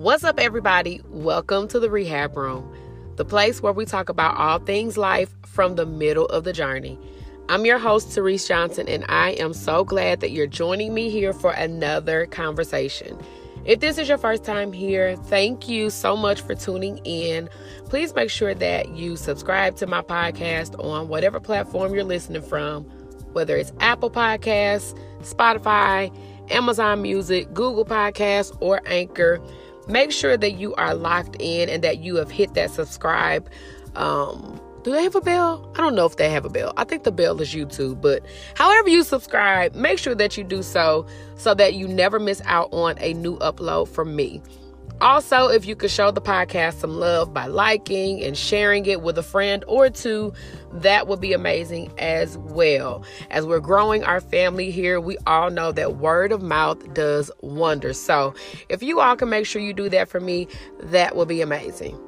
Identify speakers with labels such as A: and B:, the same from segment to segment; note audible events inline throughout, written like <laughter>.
A: What's up, everybody? Welcome to the Rehab Room, the place where we talk about all things life from the middle of the journey. I'm your host, Therese Johnson, and I am so glad that you're joining me here for another conversation. If this is your first time here, thank you so much for tuning in. Please make sure that you subscribe to my podcast on whatever platform you're listening from, whether it's Apple Podcasts, Spotify, Amazon Music, Google Podcasts, or Anchor make sure that you are locked in and that you have hit that subscribe. Um, do they have a bell? I don't know if they have a bell. I think the bell is YouTube, but however you subscribe, make sure that you do so so that you never miss out on a new upload from me. Also, if you could show the podcast some love by liking and sharing it with a friend or two, that would be amazing as well. As we're growing our family here, we all know that word of mouth does wonders. So, if you all can make sure you do that for me, that would be amazing.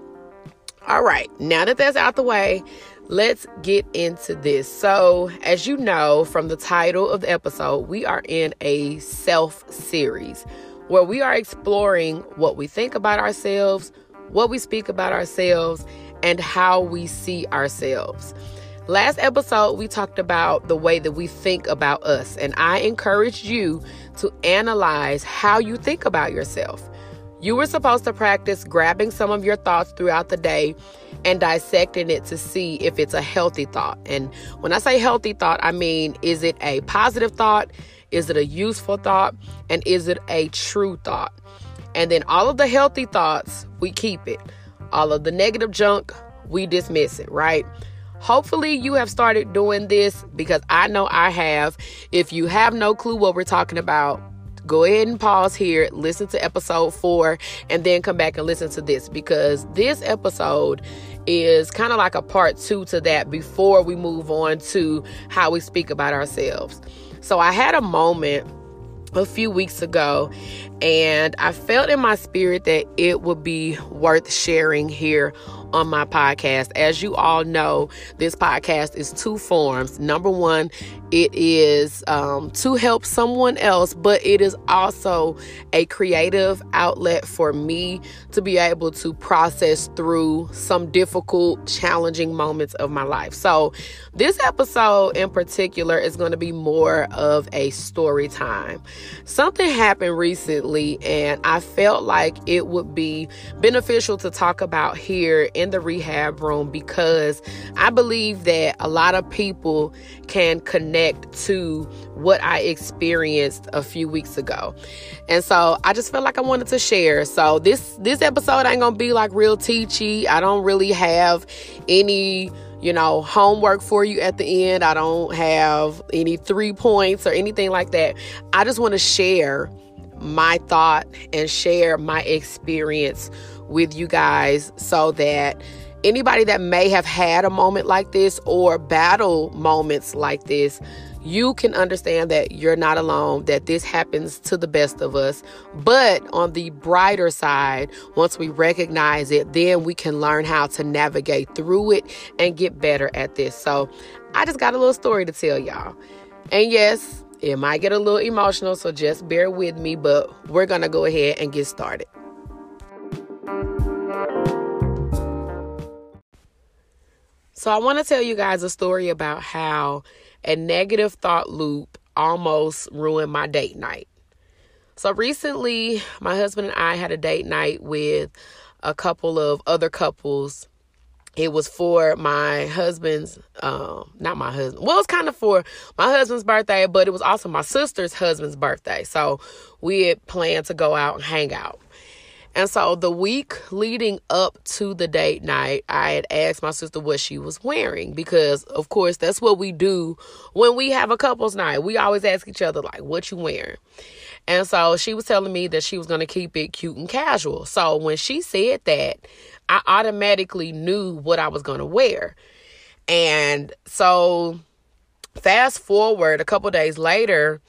A: All right, now that that's out the way, let's get into this. So, as you know from the title of the episode, we are in a self series where we are exploring what we think about ourselves, what we speak about ourselves, and how we see ourselves. Last episode, we talked about the way that we think about us, and I encouraged you to analyze how you think about yourself. You were supposed to practice grabbing some of your thoughts throughout the day and dissecting it to see if it's a healthy thought. And when I say healthy thought, I mean, is it a positive thought? Is it a useful thought? And is it a true thought? And then all of the healthy thoughts, we keep it. All of the negative junk, we dismiss it, right? Hopefully, you have started doing this because I know I have. If you have no clue what we're talking about, go ahead and pause here, listen to episode four, and then come back and listen to this because this episode is kind of like a part two to that before we move on to how we speak about ourselves. So I had a moment a few weeks ago and I felt in my spirit that it would be worth sharing here on my podcast. As you all know, this podcast is two forms. Number one, it is um, to help someone else, but it is also a creative outlet for me to be able to process through some difficult, challenging moments of my life. So, this episode in particular is going to be more of a story time. Something happened recently, and I felt like it would be beneficial to talk about here in the rehab room because I believe that a lot of people can connect to what I experienced a few weeks ago. And so I just felt like I wanted to share. So this this episode ain't going to be like real teachy. I don't really have any you know, homework for you at the end. I don't have any three points or anything like that. I just want to share my thought and share my experience with you guys so that anybody that may have had a moment like this or battle moments like this, you can understand that you're not alone, that this happens to the best of us. But on the brighter side, once we recognize it, then we can learn how to navigate through it and get better at this. So I just got a little story to tell y'all. And yes, it might get a little emotional, so just bear with me, but we're gonna go ahead and get started. So, I want to tell you guys a story about how a negative thought loop almost ruined my date night. So, recently, my husband and I had a date night with a couple of other couples. It was for my husband's, um, not my husband. Well, it's kind of for my husband's birthday, but it was also my sister's husband's birthday. So we had planned to go out and hang out. And so the week leading up to the date night, I had asked my sister what she was wearing because, of course, that's what we do when we have a couples night. We always ask each other, like, what you wearing? And so she was telling me that she was going to keep it cute and casual. So when she said that, I automatically knew what I was going to wear. And so fast forward a couple days later,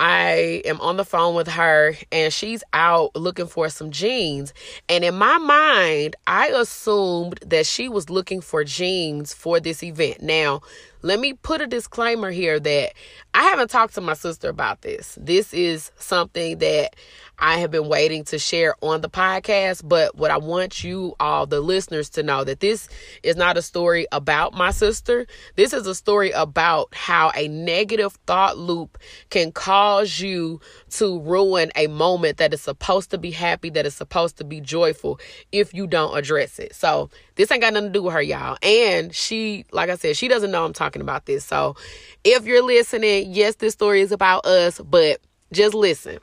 A: I am on the phone with her and she's out looking for some jeans. And in my mind, I assumed that she was looking for jeans for this event. Now, let me put a disclaimer here that I haven't talked to my sister about this. This is something that I have been waiting to share on the podcast. But what I want you all, the listeners, to know that this is not a story about my sister. This is a story about how a negative thought loop can cause you to ruin a moment that is supposed to be happy, that is supposed to be joyful if you don't address it. So this ain't got nothing to do with her, y'all. And she, like I said, she doesn't know I'm talking about this. So if you're listening, yes, this story is about us, but just listen.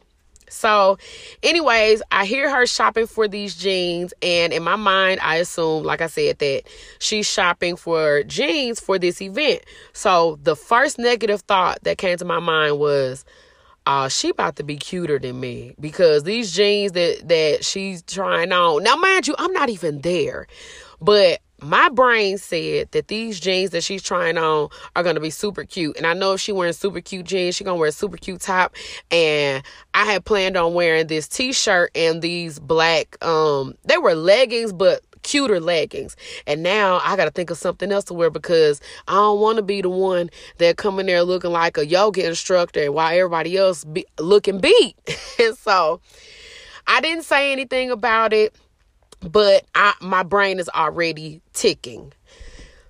A: So, anyways, I hear her shopping for these jeans, and in my mind, I assume, like I said, that she's shopping for jeans for this event. So, the first negative thought that came to my mind was, uh, she about to be cuter than me because these jeans that that she's trying on. Now, mind you, I'm not even there, but my brain said that these jeans that she's trying on are gonna be super cute. And I know if she wearing super cute jeans, she gonna wear a super cute top. And I had planned on wearing this t-shirt and these black um they were leggings, but cuter leggings. And now I gotta think of something else to wear because I don't wanna be the one that come in there looking like a yoga instructor while everybody else be looking beat. <laughs> and so I didn't say anything about it but I, my brain is already ticking.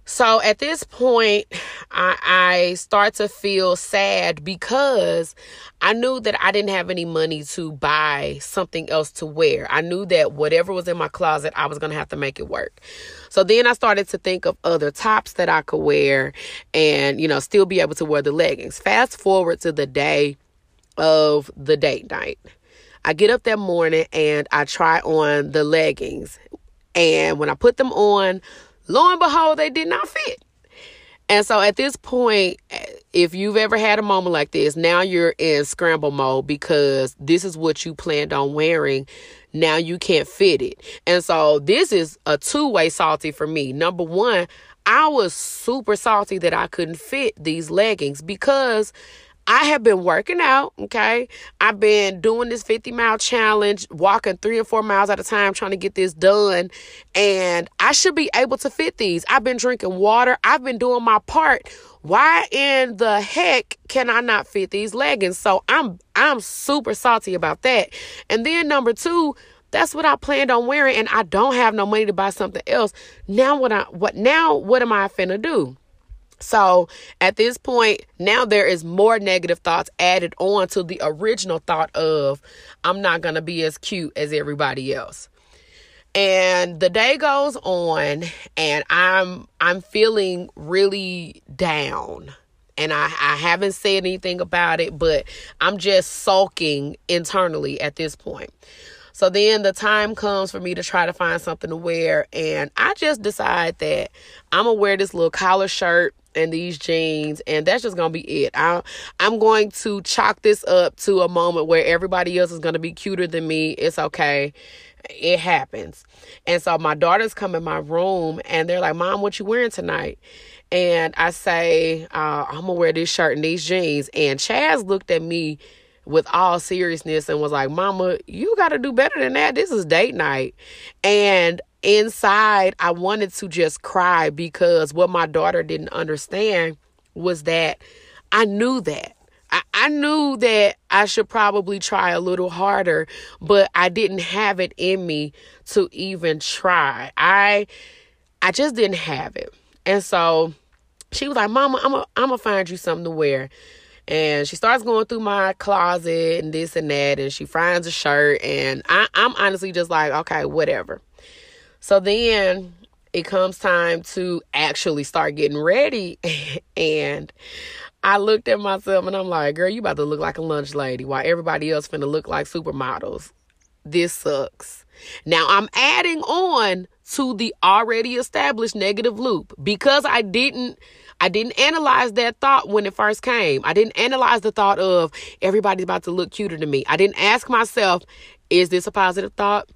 A: So at this point, I, I, start to feel sad because I knew that I didn't have any money to buy something else to wear. I knew that whatever was in my closet, I was going to have to make it work. So then I started to think of other tops that I could wear and, you know, still be able to wear the leggings. Fast forward to the day of the date night. I get up that morning and I try on the leggings. And when I put them on, lo and behold, they did not fit. And so at this point, if you've ever had a moment like this, now you're in scramble mode because this is what you planned on wearing. Now you can't fit it. And so this is a two way salty for me. Number one, I was super salty that I couldn't fit these leggings because I have been working out, okay? I've been doing this 50 mile challenge, walking three or four miles at a time, trying to get this done. And I should be able to fit these. I've been drinking water, I've been doing my part. Why in the heck can I not fit these leggings? So I'm I'm super salty about that. And then number two, that's what I planned on wearing, and I don't have no money to buy something else. Now what I what now what am I finna do? So at this point, now there is more negative thoughts added on to the original thought of I'm not going to be as cute as everybody else. And the day goes on and I'm I'm feeling really down. And I, I haven't said anything about it, but I'm just sulking internally at this point. So then the time comes for me to try to find something to wear. And I just decide that I'm going to wear this little collar shirt and these jeans and that's just gonna be it. I, i'm going to chalk this up to a moment where everybody else is gonna be cuter than me. It's okay. It happens. And so my daughters come in my room and they're like mom what you wearing tonight? And i say uh, i'm gonna wear this shirt and these jeans. And chaz looked at me with all seriousness and was like, Mama, you got to do better than that. This is date night. And inside, I wanted to just cry because what my daughter didn't understand was that I knew that. I, I knew that I should probably try a little harder, but I didn't have it in me to even try. I I just didn't have it. And so she was like, Mama, I'm going I'm to find you something to wear. And she starts going through my closet and this and that, and she finds a shirt. And I, I'm honestly just like, okay, whatever. So then it comes time to actually start getting ready. <laughs> and I looked at myself and I'm like, girl, you about to look like a lunch lady while everybody else finna look like supermodels. This sucks. Now I'm adding on to the already established negative loop because I didn't I didn't analyze that thought when it first came. I didn't analyze the thought of everybody's about to look cuter than me. I didn't ask myself, is this a positive thought?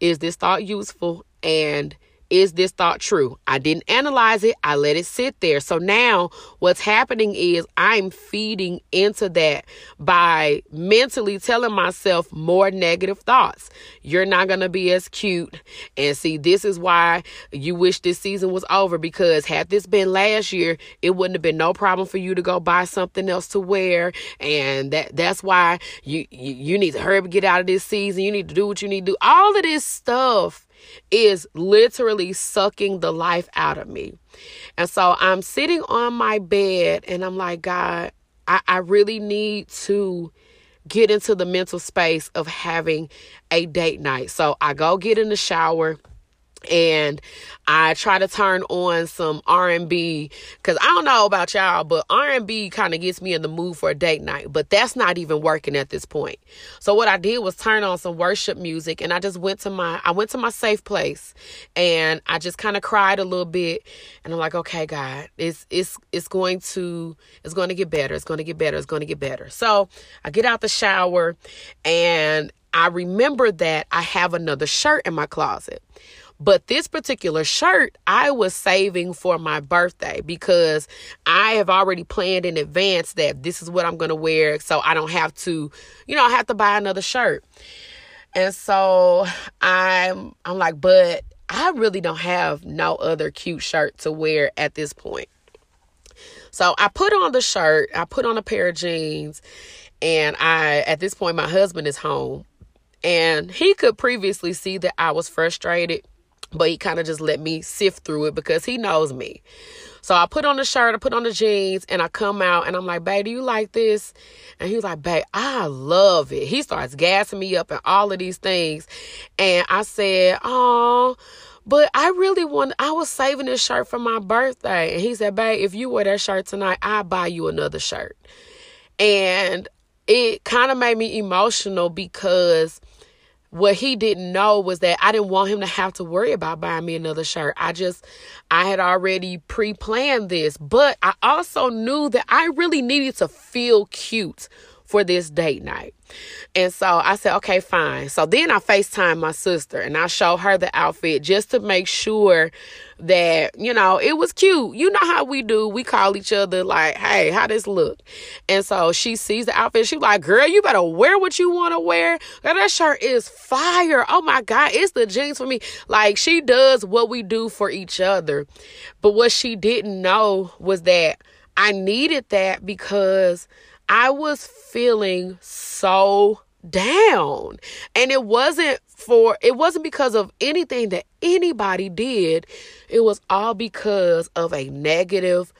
A: Is this thought useful? And is this thought true? I didn't analyze it. I let it sit there. So now what's happening is I'm feeding into that by mentally telling myself more negative thoughts. You're not going to be as cute. And see, this is why you wish this season was over because had this been last year, it wouldn't have been no problem for you to go buy something else to wear. And that that's why you you, you need to hurry up get out of this season. You need to do what you need to do. All of this stuff is literally sucking the life out of me. And so I'm sitting on my bed and I'm like, God, I, I really need to get into the mental space of having a date night. So I go get in the shower and I try to turn on some R&B cuz I don't know about y'all but R&B kind of gets me in the mood for a date night but that's not even working at this point. So what I did was turn on some worship music and I just went to my I went to my safe place and I just kind of cried a little bit and I'm like okay God it's it's it's going to it's going to get better it's going to get better it's going to get better. So I get out the shower and I remember that I have another shirt in my closet. But this particular shirt I was saving for my birthday because I have already planned in advance that this is what I'm going to wear. So I don't have to, you know, I have to buy another shirt. And so I'm, I'm like, but I really don't have no other cute shirt to wear at this point. So I put on the shirt, I put on a pair of jeans, and I, at this point, my husband is home. And he could previously see that I was frustrated but he kind of just let me sift through it because he knows me. So I put on the shirt, I put on the jeans, and I come out and I'm like, babe, do you like this? And he was like, babe, I love it. He starts gassing me up and all of these things. And I said, oh, but I really want, I was saving this shirt for my birthday. And he said, babe, if you wear that shirt tonight, I'll buy you another shirt. And it kind of made me emotional because what he didn't know was that I didn't want him to have to worry about buying me another shirt. I just, I had already pre planned this, but I also knew that I really needed to feel cute for this date night. And so I said, okay, fine. So then I FaceTime my sister and I show her the outfit just to make sure that, you know, it was cute. You know how we do. We call each other like, hey, how this look? And so she sees the outfit. She's like, girl, you better wear what you want to wear. Girl, that shirt is fire. Oh my God. It's the jeans for me. Like she does what we do for each other. But what she didn't know was that I needed that because I was feeling so down. And it wasn't for, it wasn't because of anything that anybody did. It was all because of a negative,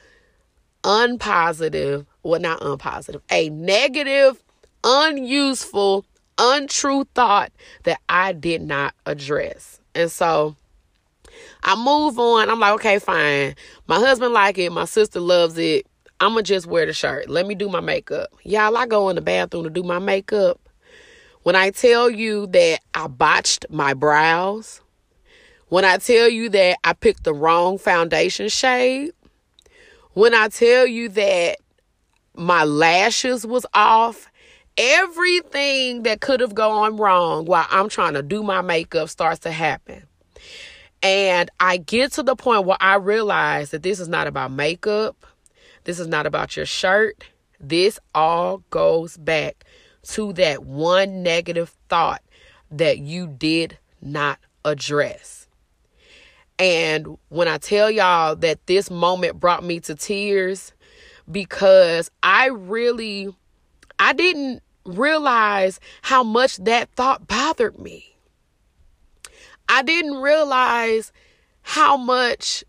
A: unpositive, well, not unpositive, a negative, unuseful, untrue thought that I did not address. And so, I move on. I'm like, okay, fine. My husband like it. My sister loves it. I'm gonna just wear the shirt. Let me do my makeup. Y'all, I go in the bathroom to do my makeup. When I tell you that I botched my brows, when I tell you that I picked the wrong foundation shade, when I tell you that my lashes was off, everything that could have gone wrong while I'm trying to do my makeup starts to happen. And I get to the point where I realize that this is not about makeup. This is not about your shirt. This all goes back to that one negative thought that you did not address. And when I tell y'all that this moment brought me to tears because I really I didn't realize how much that thought bothered me. I didn't realize how much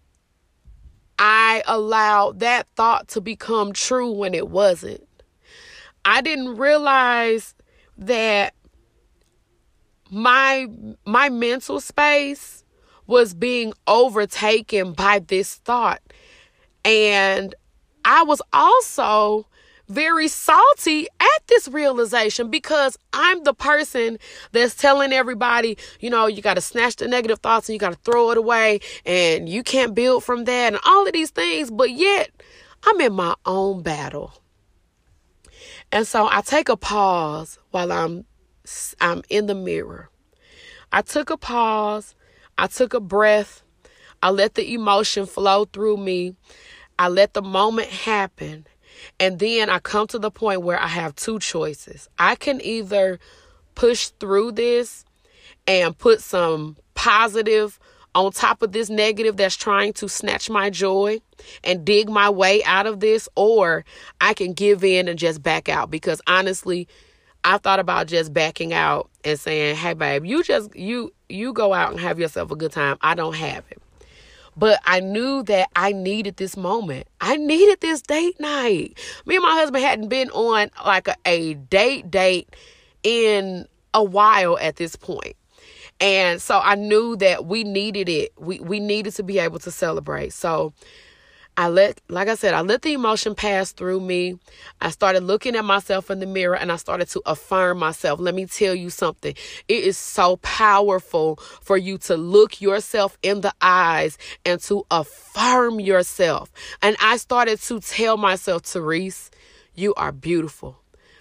A: I allowed that thought to become true when it wasn't. I didn't realize that my my mental space was being overtaken by this thought. And I was also very salty at this realization because I'm the person that's telling everybody, you know, you got to snatch the negative thoughts and you got to throw it away and you can't build from that and all of these things. But yet, I'm in my own battle. And so I take a pause while I'm I'm in the mirror. I took a pause. I took a breath. I let the emotion flow through me. I let the moment happen. And then I come to the point where I have two choices. I can either push through this and put some positive on top of this negative that's trying to snatch my joy and dig my way out of this, or I can give in and just back out. Because honestly, I thought about just backing out and saying, "Hey, babe, you just you you go out and have yourself a good time. I don't have it." But I knew that I needed this moment. I needed this date night. Me and my husband hadn't been on like a, a date date in a while at this point. And so I knew that we needed it. We we needed to be able to celebrate. So I let like I said, I let the emotion pass through me. I started looking at myself in the mirror and I started to affirm myself. Let me tell you something. It is so powerful for you to look yourself in the eyes and to affirm yourself. And I started to tell myself, Therese, you are beautiful.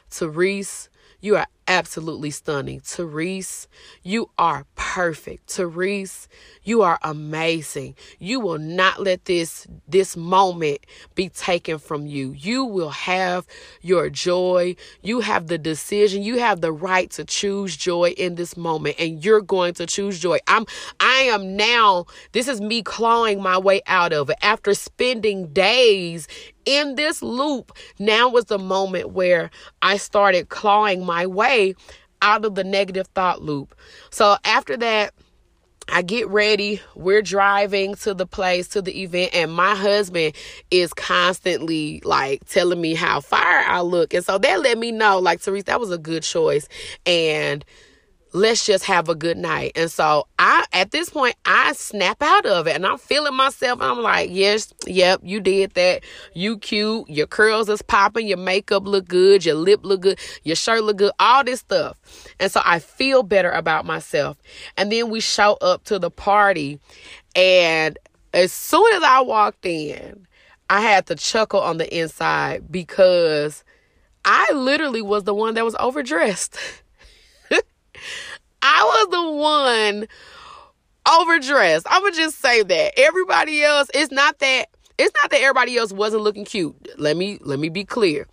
A: Therese, you are absolutely stunning. Therese, you are perfect. Therese, you are amazing. You will not let this this moment be taken from you. You will have your joy. You have the decision. You have the right to choose joy in this moment and you're going to choose joy. I'm I am now this is me clawing my way out of it after spending days in this loop. Now was the moment where I started clawing my way out of the negative thought loop. So after that, I get ready. We're driving to the place, to the event, and my husband is constantly like telling me how fire I look. And so that let me know, like, Therese, that was a good choice. And let's just have a good night. And so I at this point I snap out of it and I'm feeling myself. I'm like, yes, yep, you did that. You cute. Your curls is popping. Your makeup look good. Your lip look good. Your shirt look good. All this stuff. And so I feel better about myself. And then we show up to the party and as soon as I walked in, I had to chuckle on the inside because I literally was the one that was overdressed. <laughs> I was the one overdressed. I would just say that. Everybody else, it's not that it's not that everybody else wasn't looking cute. Let me let me be clear.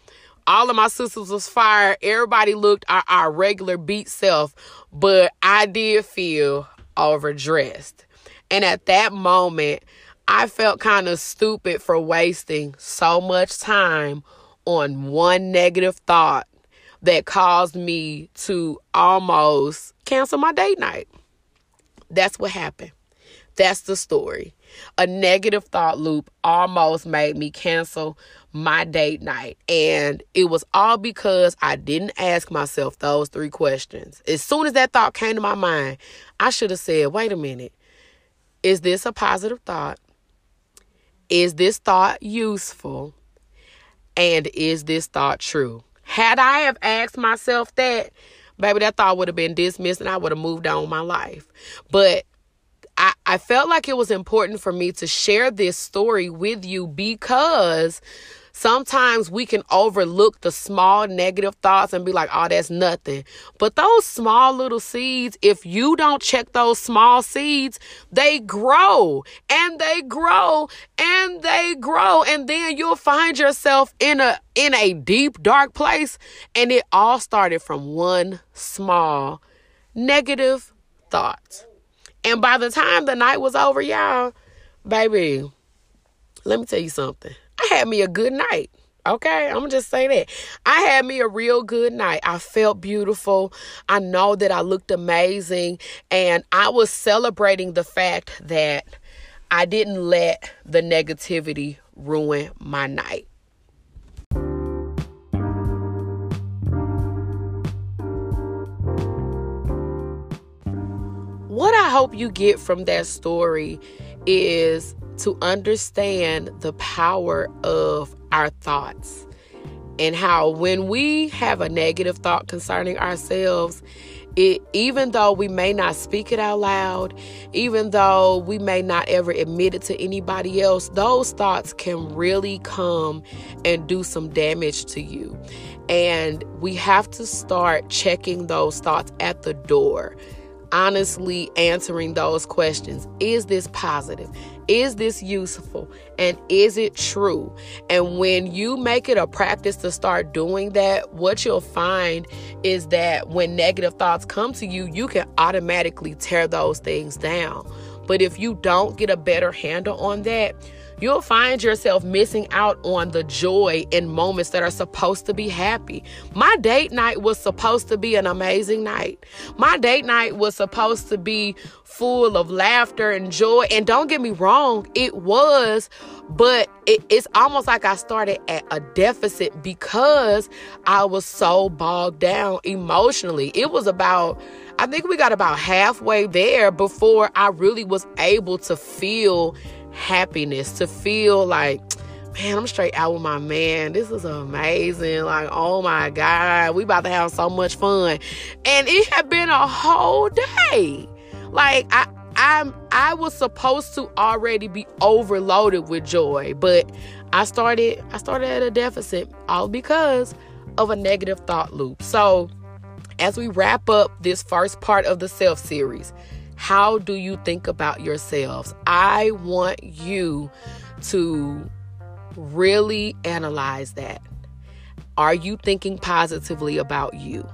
A: All of my sisters was fire. Everybody looked our, our regular beat self, but I did feel overdressed. And at that moment, I felt kind of stupid for wasting so much time on one negative thought that caused me to almost cancel my date night. That's what happened. That's the story. A negative thought loop almost made me cancel my date night. And it was all because I didn't ask myself those three questions. As soon as that thought came to my mind, I should have said, wait a minute. Is this a positive thought? Is this thought useful? And is this thought true? Had I have asked myself that, baby, that thought would have been dismissed and I would have moved on my life. But I, I felt like it was important for me to share this story with you because sometimes we can overlook the small negative thoughts and be like, oh, that's nothing. But those small little seeds, if you don't check those small seeds, they grow and they grow and they grow. And then you'll find yourself in a in a deep, dark place. And it all started from one small negative thought. And by the time the night was over, y'all, baby, let me tell you something. Had me a good night. Okay, I'm just say that. I had me a real good night. I felt beautiful. I know that I looked amazing. And I was celebrating the fact that I didn't let the negativity ruin my night. What I hope you get from that story is to understand the power of our thoughts and how when we have a negative thought concerning ourselves, it, even though we may not speak it out loud, even though we may not ever admit it to anybody else, those thoughts can really come and do some damage to you. And we have to start checking those thoughts at the door. Honestly answering those questions. Is this positive? Is this useful? And is it true? And when you make it a practice to start doing that, what you'll find is that when negative thoughts come to you, you can automatically tear those things down. But if you don't get a better handle on that, you'll find yourself missing out on the joy in moments that are supposed to be happy. My date night was supposed to be an amazing night. My date night was supposed to be full of laughter and joy. And don't get me wrong, it was, but it, it's almost like I started at a deficit because I was so bogged down emotionally. It was about I think we got about halfway there before I really was able to feel happiness, to feel like, man, I'm straight out with my man. This is amazing. Like, oh my God, we about to have so much fun. And it had been a whole day. Like, I, I'm I was supposed to already be overloaded with joy, but I started I started at a deficit all because of a negative thought loop. So, as we wrap up this first part of the self series, how do you think about yourselves? I want you to really analyze that. Are you thinking positively about you?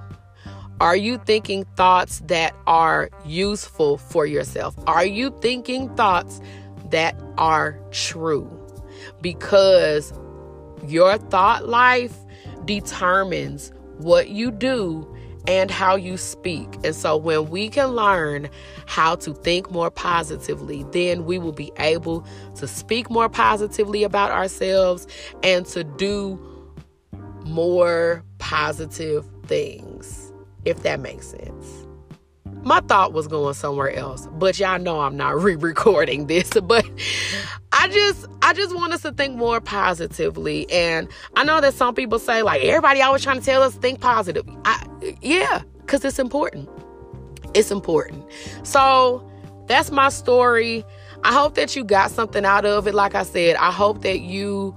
A: Are you thinking thoughts that are useful for yourself? Are you thinking thoughts that are true? Because your thought life determines what you do and how you speak. And so when we can learn how to think more positively, then we will be able to speak more positively about ourselves and to do more positive things, if that makes sense. My thought was going somewhere else, but y'all know I'm not <laughs> re-recording this, but I just I just want us to think more positively. And I know that some people say like everybody always trying to tell us think positive. I yeah, cuz it's important. It's important. So, that's my story. I hope that you got something out of it. Like I said, I hope that you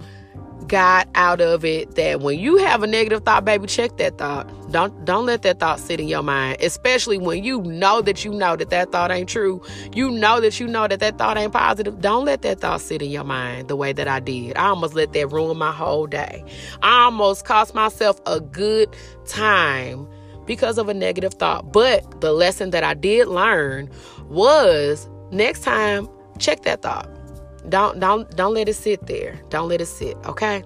A: got out of it that when you have a negative thought, baby, check that thought. Don't don't let that thought sit in your mind, especially when you know that you know that that thought ain't true. You know that you know that that thought ain't positive. Don't let that thought sit in your mind the way that I did. I almost let that ruin my whole day. I almost cost myself a good time because of a negative thought. But the lesson that I did learn was next time check that thought don't don't don't let it sit there. Don't let it sit, okay?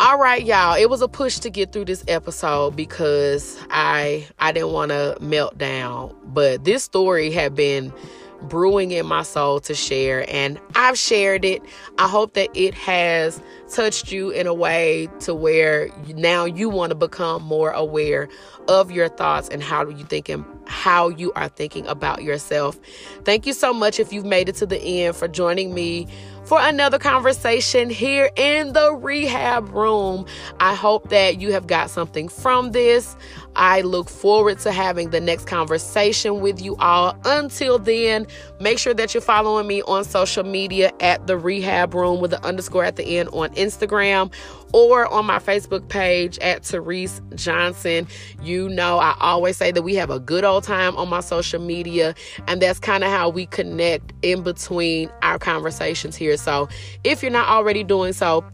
A: All right, y'all. It was a push to get through this episode because I I didn't want to melt down, but this story had been brewing in my soul to share and I've shared it. I hope that it has touched you in a way to where now you want to become more aware of your thoughts and how you think and how you are thinking about yourself. Thank you so much if you've made it to the end for joining me for another conversation here in the rehab room. I hope that you have got something from this. I look forward to having the next conversation with you all. Until then, make sure that you're following me on social media at the rehab room with the underscore at the end on Instagram or on my Facebook page at Therese Johnson. You know, I always say that we have a good old time on my social media, and that's kind of how we connect in between our conversations here. So if you're not already doing so,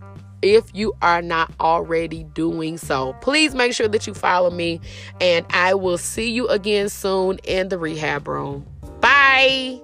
A: if you are not already doing so. Please make sure that you follow me, and I will see you again soon in the rehab room. Bye.